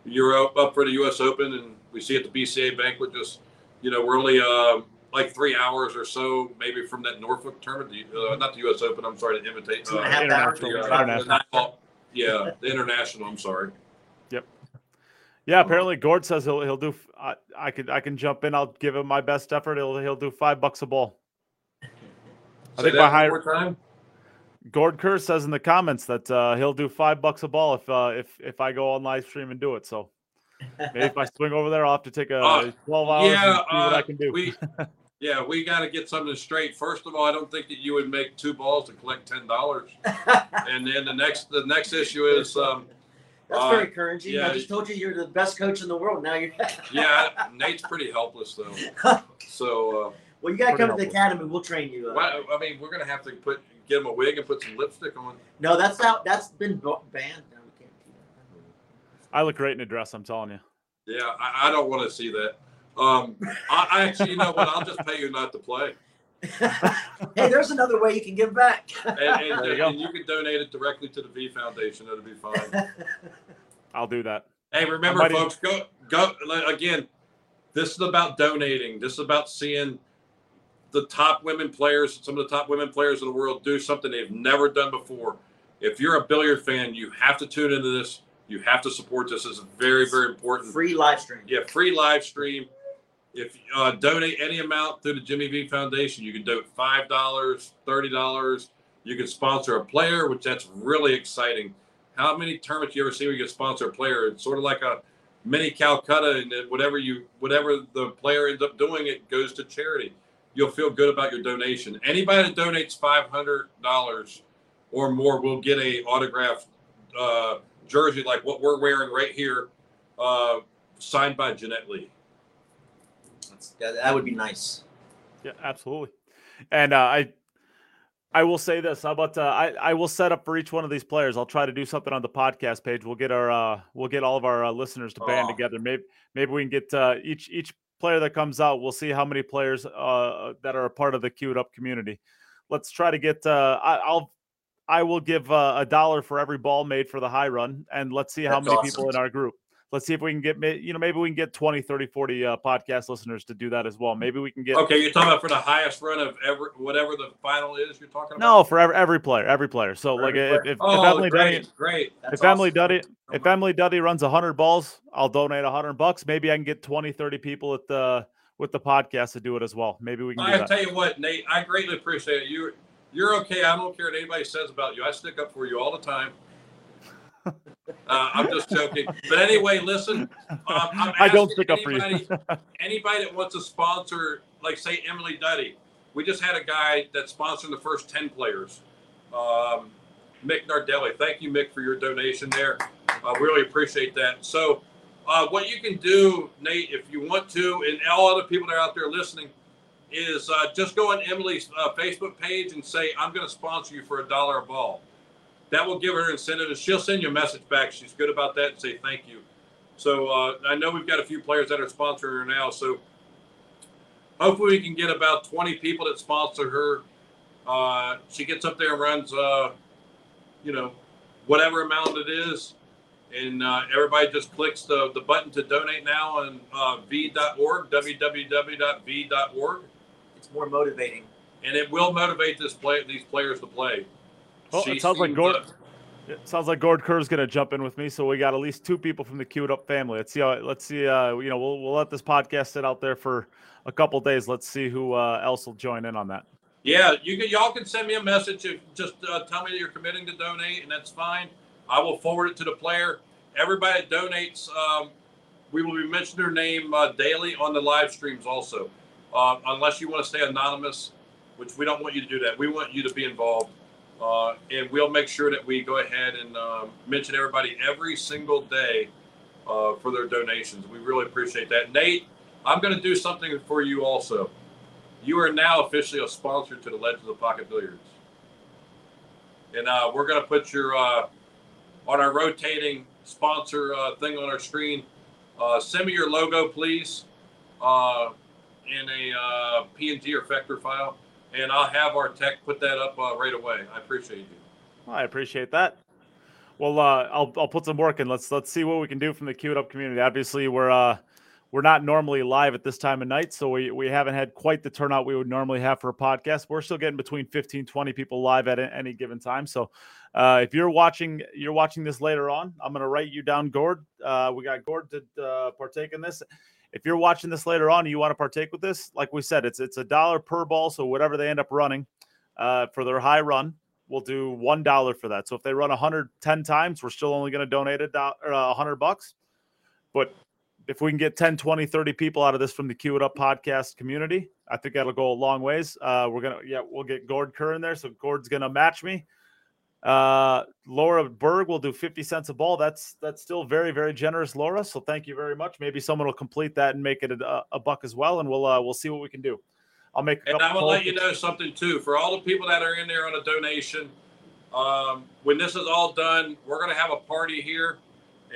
you're up, up for the U.S. Open and we see at the BCA banquet, just you know, we're only uh, like three hours or so, maybe from that Norfolk tournament, the, uh, not the U.S. Open. I'm sorry to imitate. Two and a half hours. the, uh, International. yeah, the international. I'm sorry. Yeah, apparently Gord says he'll he'll do. I, I could I can jump in. I'll give him my best effort. He'll he'll do five bucks a ball. I Say think my high time. Gord Kerr says in the comments that uh, he'll do five bucks a ball if uh, if if I go on live stream and do it. So maybe if I swing over there, I'll have to take a Uh, twelve hours yeah, see what I uh, can do. we yeah we got to get something straight. First of all, I don't think that you would make two balls and collect ten dollars. And then the next the next issue is um, That's Uh, very encouraging. yeah. I just told you you're the best coach in the world. Now you're. yeah Neight's pretty helpless though. So. Uh, well, you got to Pretty come to the academy. We'll train you. Uh, Why, I mean, we're gonna have to put get him a wig and put some lipstick on. No, that's out. That's been banned. No, we can't do that. I look great in a dress. I'm telling you. Yeah, I, I don't want to see that. Um, I, I actually, you know what? I'll just pay you not to play. Hey, there's another way you can give back. And, and, you and you can donate it directly to the V Foundation. That'll be fine. I'll do that. Hey, remember, I might folks, go go again. This is about donating. This is about seeing the top women players, some of the top women players in the world, do something they've never done before. If you're a billiard fan, you have to tune into this. You have to support this. This is very, very important. Free live stream. Yeah, free live stream. If uh, donate any amount through the Jimmy V Foundation, you can dollars, thirty dollars. You can sponsor a player, which that's really exciting. How many tournaments you ever see where you can sponsor a player? It's sort of like a mini Calcutta, and whatever you whatever the player ends up doing, it goes to charity. You'll feel good about your donation. Anybody that donates five hundred dollars or more will get a autographed uh, jersey like what we're wearing right here, uh, signed by Jeanette Lee. That's, that, that would be nice. Yeah, absolutely. And uh, I, I will say this. How about uh, I? I will set up for each one of these players. I'll try to do something on the podcast page. We'll get our uh, we'll get all of our uh, listeners to band Oh. together. Maybe maybe we can get uh, each each player that comes out. We'll see how many players uh, that are a part of the Cue It Up community. Let's try to get. Uh, I, I'll I will give uh, a dollar for every ball made for the high run, and let's see how That's many awesome. people in our group. Let's see if we can get, you know, maybe we can get 20, 30, 40 uh, podcast listeners to do that as well. Maybe we can get Okay, you're talking about for the highest run of ever, whatever the final is. You're talking about. No, for every, every player, every player. So For like if, player. if, if Oh, Emily great, Duddy, great. That's if Emily awesome. Duddy, if. Emily Duddy runs 100 balls, I'll donate 100 bucks. Maybe I can get 20, 30 people at the with the podcast to do it as well. Maybe we can do I tell you what, Neight, I greatly appreciate it. You, you're okay. I don't care what anybody says about you. I stick up for you all the time. Uh, I'm just joking. But anyway, listen. Um, I don't stick up for you. anybody, anybody that wants to sponsor, like say Emily Duddy. We just had a guy that sponsored the first ten players. Um, Mick Nardelli. Thank you, Mick, for your donation there. I really appreciate that. So, uh, what you can do, Neight, if you want to, and all other people that are out there listening, is uh, just go on Emily's uh, Facebook page and say, I'm going to sponsor you for a dollar a ball. That will give her incentive, she'll send you a message back. She's good about that and say thank you. So uh, I know we've got a few players that are sponsoring her now. So hopefully we can get about 20 people that sponsor her. Uh, she gets up there and runs, uh, you know, whatever amount it is. And uh, everybody just clicks the, the button to donate now on uh, v.org, www.v.org It's more motivating. and it will motivate this play these players to play. Well, She it sounds like seems, Gord. It sounds like Gord Kerr's going to jump in with me, so we got at least two people from the Cue It Up family. Let's see how. Let's see. Uh, you know, we'll we'll let this podcast sit out there for a couple days. Let's see who uh, else will join in on that. yeah, you can y'all can send me a message. If, just uh, tell me that you're committing to donate, and that's fine. I will forward it to the player. Everybody that donates, um, we will be mentioning their name uh, daily on the live streams also, uh, unless you want to stay anonymous, which we don't want you to do that. We want you to be involved. Uh, and we'll make sure that we go ahead and um, mention everybody every single day uh, for their donations. We really appreciate that. Neight, I'm going to do something for you also. You are now officially a sponsor to the Legends of Pocket Billiards. And uh, we're going to put your, uh, on our rotating sponsor uh, thing on our screen, uh, send me your logo, please, in a PNG or vector file. And I'll have our tech put that up uh, right away. I appreciate you. Well, I appreciate that. Well, uh, I'll I'll put some work in. Let's let's see what we can do from the Cue It Up community. Obviously, we're uh, we're not normally live at this time of night, so we we haven't had quite the turnout we would normally have for a podcast. We're still getting between 15, 20 people live at any given time. So, uh, if you're watching you're watching this later on, I'm gonna write you down, Gord. Uh, we got Gord to uh, partake in this. If you're watching this later on you want to partake with this, like we said, it's it's a dollar per ball. So whatever they end up running uh, for their high run, we'll do one dollar for that. So if they run 110 times, we're still only going to donate a dollar, uh, 100 bucks. But if we can get 10, 20, 30 people out of this from the Cue It Up podcast community, I think that'll go a long ways. Uh, we're gonna, yeah, we'll get Gord Kerr in there, so Gord's gonna match me. Uh, Laura Berg will do 50 cents a ball. That's that's still very very generous, Laura. So thank you very much. Maybe someone will complete that and make it a, a buck as well, and we'll uh, we'll see what we can do. I'll make. A And I'm gonna let you know something too. For all the people that are in there on a donation, um, when this is all done, we're gonna have a party here,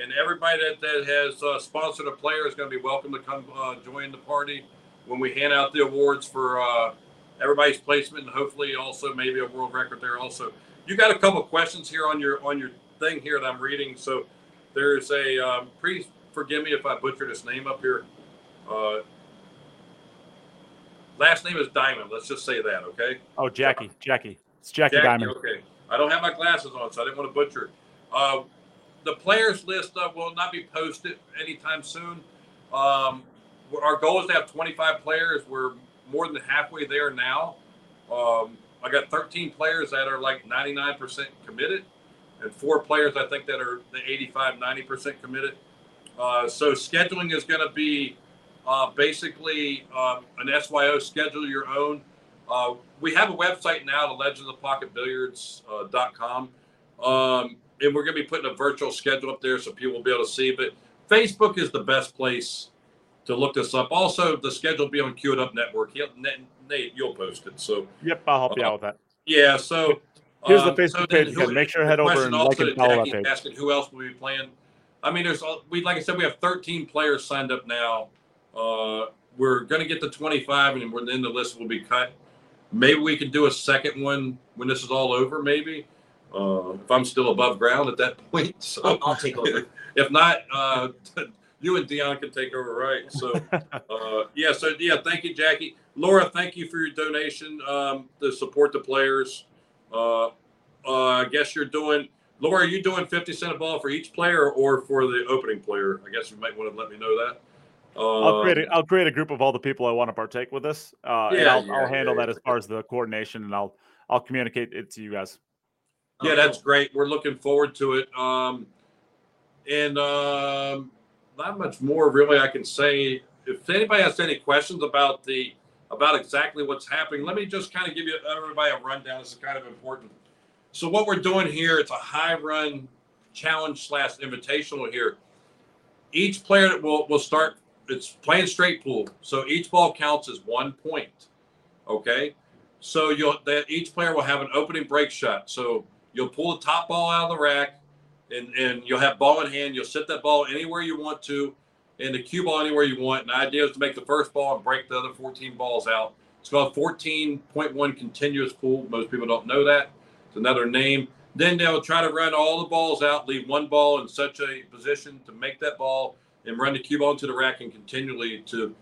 and everybody that, that has uh, sponsored a player is gonna be welcome to come uh, join the party when we hand out the awards for uh, everybody's placement, and hopefully also maybe a world record there. Also, you got a couple questions here on your on your thing here that I'm reading. So there's a um, please forgive me if I butchered his name up here. Uh, last name is Diamond. Let's just say that, okay? Oh, Jackie, Jackie, it's Jackie, Jackie, Diamond. Okay, I don't have my glasses on, so I didn't want to butcher it. Uh, the players list uh, will not be posted anytime soon. Um, our goal is to have 25 players. We're more than halfway there now. Um, I got 13 players that are like 99% committed, and four players I think that are the 85, 90% committed. Uh, so scheduling is going to be uh, basically um, an SYO schedule your own. Uh, we have a website now, the Legends of Pocket Billiards.com. Uh, um, and we're going to be putting a virtual schedule up there so people will be able to see. But Facebook is the best place to look this up. Also, the schedule will be on It Up Network. He'll, Neight, you'll post it. So, yep, I'll help you out with that. Yeah. So, here's um, the Facebook so page again. Make sure to head over and like and follow that page. Asking who else will be playing. I mean, there's we like I said, we have 13 players signed up now. Uh, we're going to get to 25, and then the list will be cut. Maybe we can do a second one when this is all over. Maybe uh, if I'm still above ground at that point. So I'll, I'll take over. if not, uh, you and Deon can take over, right? So, uh, yeah. So, yeah. Thank you, Jackie. Laura, thank you for your donation um, to support the players. Uh, uh, I guess you're doing. Laura, are you doing 50 cent a ball for each player or for the opening player? I guess you might want to let me know that. I'll create a, um, I'll create a group of all the people I want to partake with this. Uh, yeah, and I'll, yeah, I'll handle yeah, that as far as the coordination, and I'll I'll communicate it to you guys. Yeah, that's great. We're looking forward to it. Um, and um, not much more really I can say. If anybody has any questions about the about exactly what's happening, let me just kind of give you everybody a rundown. This is kind of important. So what we're doing here, it's a high run challenge slash invitational here. Each player will will start. It's playing straight pool, so each ball counts as one point. Okay, so you'll that each player will have an opening break shot. So You'll pull the top ball out of the rack, and, and you'll have ball in hand. You'll set that ball anywhere you want to, and the cue ball anywhere you want. And the idea is to make the first ball and break the other 14 balls out. It's called 14.1 continuous pool. Most people don't know that. It's another name. Then they'll try to run all the balls out, leave one ball in such a position to make that ball, and run the cue ball into the rack and continually to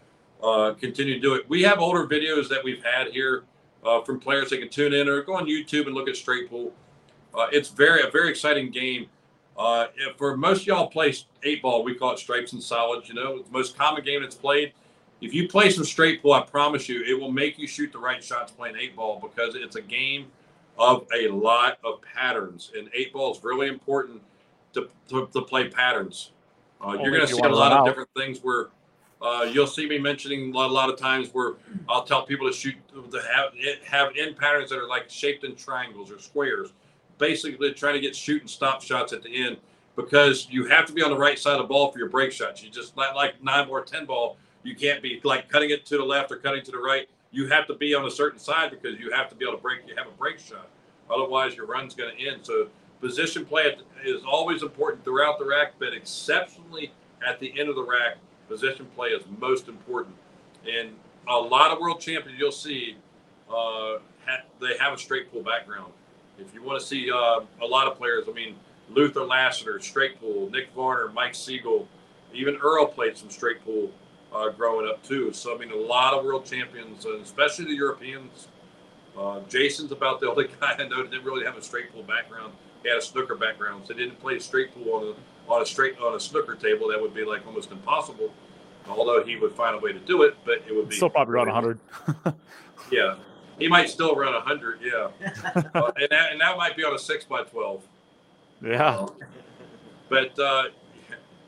uh, continue to do it. We have older videos that we've had here uh, from players that can tune in or go on YouTube and look at straight pool. Uh, it's very a very exciting game. Uh, for most y'all play eight ball, we call it stripes and solids. You know, it's the most common game that's played. If you play some straight pool, I promise you, it will make you shoot the right shots playing eight ball because it's a game of a lot of patterns, and eight ball is really important to, to, to play patterns. Uh, you're going to see a lot of different things where uh, you'll see me mentioning a lot, a lot, of times where I'll tell people to shoot to have have in patterns that are like shaped in triangles or squares basically trying to get shoot and stop shots at the end because you have to be on the right side of the ball for your break shots. You just not like nine or ten ball. You can't be like cutting it to the left or cutting to the right. You have to be on a certain side because you have to be able to break. You have a break shot. Otherwise, your run's going to end. So position play is always important throughout the rack, but exceptionally at the end of the rack, position play is most important. And a lot of world champions you'll see, uh, ha- they have a straight pool background. If you want to see uh, a lot of players, I mean, Luther Lassiter, straight pool, Nick Varner, Mike Sigel, even Earl played some straight pool uh, growing up too. So I mean, a lot of world champions, and especially the Europeans. Uh, Jayson's about the only guy I know that didn't really have a straight pool background. He had a snooker background, so he didn't play straight pool on a on a straight on a snooker table. That would be like almost impossible. Although he would find a way to do it, but it would be still probably around 100. yeah, he might still run 100, yeah. uh, and, that, and that might be on a 6 by 12 Yeah. but uh,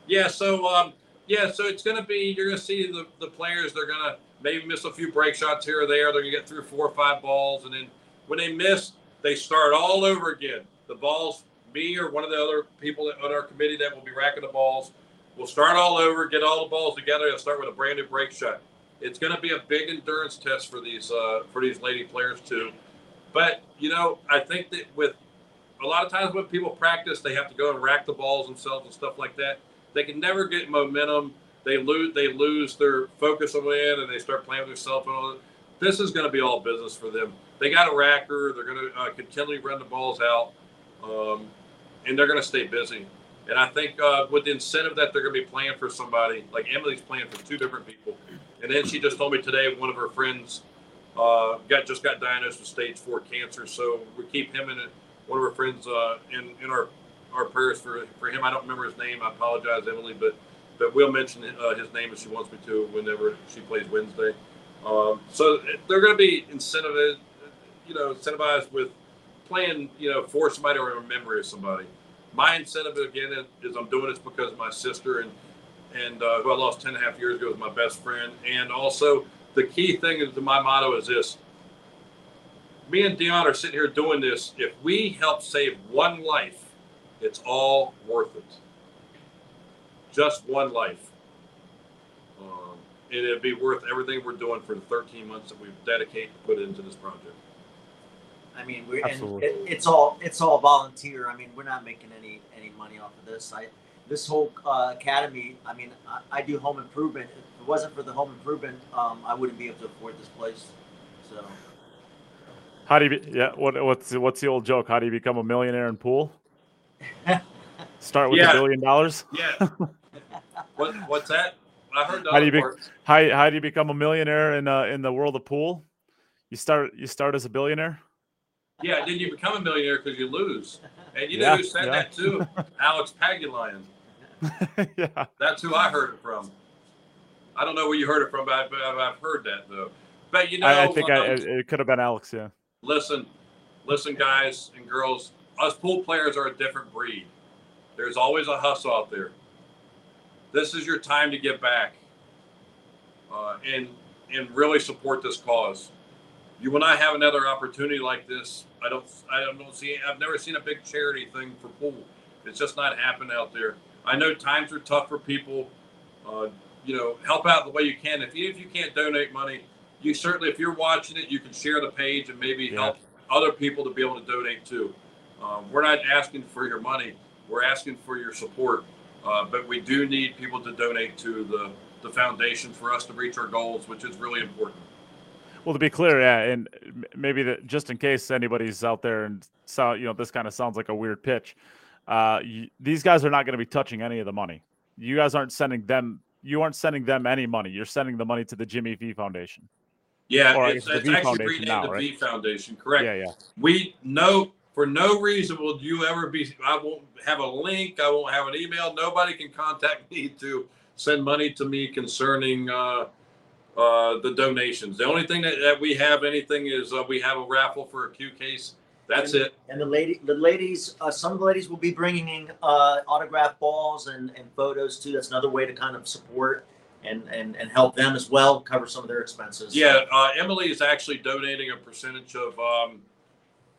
yeah, so um, yeah, so it's going to be, you're going to see the, the players, they're going to maybe miss a few break shots here or there. They're going to get through four or five balls. And then when they miss, they start all over again. The balls, me or one of the other people on our committee that will be racking the balls, will start all over, get all the balls together, and start with a brand new break shot. It's going to be a big endurance test for these uh, for these lady players too. But you know, I think that with a lot of times when people practice, they have to go and rack the balls themselves and stuff like that. They can never get momentum. They lose they lose their focus on it and they start playing with their cell phone. this is going to be all business for them. They got a racker. They're going to uh, continually run the balls out, um, and they're going to stay busy. And I think uh, with the incentive that they're going to be playing for somebody, like Emily's playing for two different people, and then she just told me today one of her friends uh, got just got diagnosed with stage four cancer. So we keep him in. One of her friends uh, in in our our prayers for for him. I don't remember his name. I apologize, Emily, but but we'll mention uh, his name if she wants me to whenever she plays Wednesday. Um, so they're going to be incentivized, you know, incentivized with playing, you know, for somebody or in memory of somebody. My incentive again is, is I'm doing this because of my sister and and uh, who I lost 10 and a half years ago was my best friend. And also the key thing is my motto is this. Me and Deon are sitting here doing this. If we help save one life, it's all worth it. Just one life. Um, and it'd be worth everything we're doing for the 13 months that we've dedicated to put into this project. I mean, we're and it, it's all it's all volunteer. I mean, we're not making any any money off of this. I this whole uh, academy. I mean, I, I do home improvement. If it wasn't for the home improvement, um, I wouldn't be able to afford this place. So How do you? Be, yeah. What, what's what's the old joke? How do you become a millionaire in pool? Start with a Yeah. billion dollars. Yeah. what, what's that? I heard How do you be- How how do you become a millionaire in uh, in the world of pool? You start you start as a billionaire. Yeah, then you become a millionaire because you lose. And you know Yeah, who said yeah. that too? Alex Pagulayan. yeah. That's who I heard it from. I don't know where you heard it from, but I've, I've- heard that though. But you know, I, I think um, it, it could have been Alex. Yeah. listen, listen, guys and girls. Us pool players are a different breed. There's always a hustle out there. This is your time to get back, uh, and and really support this cause. You will not have another opportunity like this. I don't. I don't see. I've never seen a big charity thing for pool. It's just not happening out there. I know times are tough for people. Uh, you know, help out the way you can. If you if you can't donate money, you certainly if you're watching it, you can share the page and maybe Yeah. help other people to be able to donate too. Um, we're not asking for your money. We're asking for your support. Uh, but we do need people to donate to the, the foundation for us to reach our goals, which is really important. Well, to be clear, yeah, and maybe that just in case anybody's out there and so you know this kind of sounds like a weird pitch. Uh, y these guys are not going to be touching any of the money. You guys aren't sending them. You aren't sending them any money. You're sending the money to the Jimmy V Foundation. Yeah, Or it's, the it's actually renamed now, the right? V Foundation, correct? Yeah, yeah. We no for no reason will you ever be. I won't have a link. I won't have an email. Nobody can contact me to send money to me concerning uh, uh, the donations. The only thing that, that we have anything is uh, we have a raffle for a Q case. That's and, it. And the lady, the ladies, uh, some of the ladies will be bringing in uh, autograph balls and, and photos too. That's another way to kind of support and, and, and help them as well, cover some of their expenses. Yeah, uh, Emily is actually donating a percentage of um,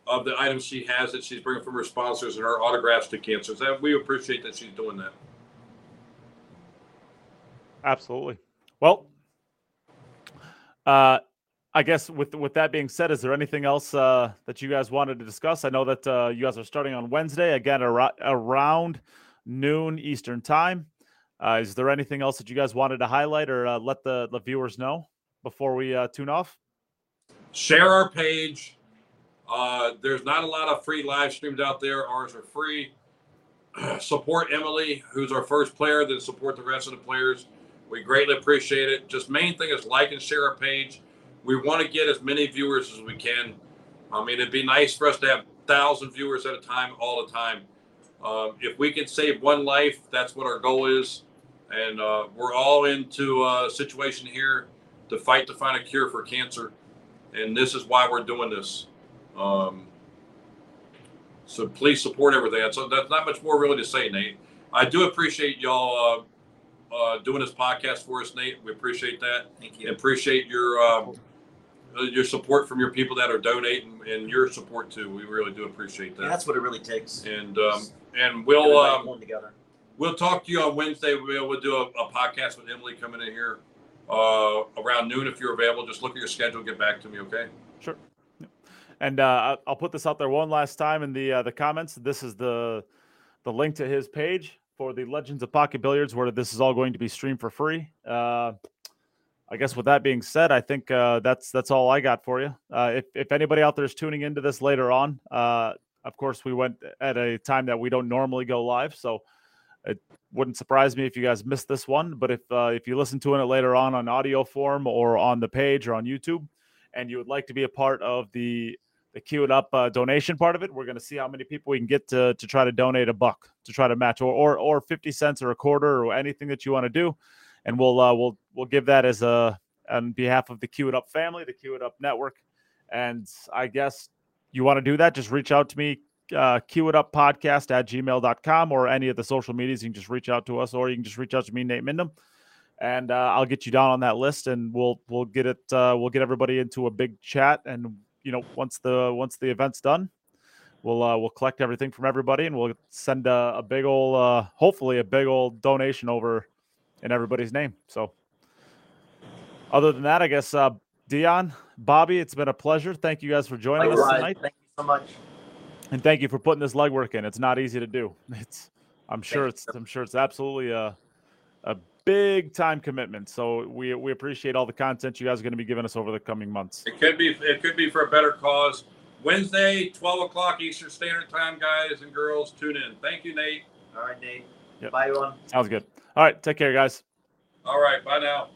of the items she has that she's bringing from her sponsors and her autographs to cancers. And we appreciate that she's doing that. Absolutely. Well, uh, I guess with with that being said, is there anything else uh, that you guys wanted to discuss? I know that uh, you guys are starting on Wednesday again ar- around noon Eastern time. Uh, is there anything else that you guys wanted to highlight or uh, let the, the viewers know before we uh, tune off? Share our page. Uh, there's not a lot of free live streams out there. Ours are free. support Emily, who's our first player, then support the rest of the players. We greatly appreciate it. Just main thing is like and share our page. We want to get as many viewers as we can. I mean, it'd be nice for us to have thousand viewers at a time, all the time. Um, if we can save one life, that's what our goal is. And uh, we're all into a situation here to fight to find a cure for cancer. And this is why we're doing this. Um, so please support everything. So that's not much more really to say, Neight. I do appreciate y'all uh, uh, doing this podcast for us, Neight. We appreciate that. Thank And you. appreciate your um, uh, your support from your people that are donating and your support too. We really do appreciate Yeah, that. that's what it really takes. And um, and we'll um, together. we'll talk to you on Wednesday. We'll, we'll do a, a podcast with Emily coming in here uh, around noon if you're available. Just look at your schedule. Get back to me, okay? Sure. Yep. And uh, I- I'll put this out there one last time in the uh, the comments. This is the the link to his page for the Legends of Pocket Billiards, where this is all going to be streamed for free. I guess with that being said, I think uh, that's that's all I got for you. Uh, if if anybody out there is tuning into this later on, uh, of course we went at a time that we don't normally go live, so it wouldn't surprise me if you guys missed this one. But if uh, if you listen to it later on on audio form or on the page or on YouTube, and you would like to be a part of the the Cue It Up uh, donation part of it, we're going to see how many people we can get to to try to donate a buck to try to match or or, or fifty cents or a quarter or anything that you want to do and we'll uh, we'll we'll give that as a on behalf of the Cue It Up family, the Cue It Up network. And I guess you want to do that, just reach out to me, uh, Cue It Up podcast at gmail.com or any of the social medias. You can just reach out to us, or you can just reach out to me, Neight Mindham, and uh, I'll get you down on that list, and we'll we'll get it uh, we'll get everybody into a big chat, and you know once the once the event's done. We'll uh, we'll collect everything from everybody, and we'll send a, a big old, uh, hopefully a big old donation over in everybody's name. So, other than that, I guess uh, Deon, Bobby, it's been a pleasure. Thank you guys for joining us tonight, Thank you so much. and thank you for putting this legwork in. It's not easy to do. It's I'm sure you. it's I'm sure it's absolutely a a big time commitment. So we we appreciate all the content you guys are going to be giving us over the coming months. It could be it could be for a better cause. Wednesday, 12 o'clock Eastern Standard Time, guys and girls. Tune in. Thank you, Neight. All right, Neight. Yep. Bye, everyone. Sounds good. All right, take care, guys. All right. Bye now.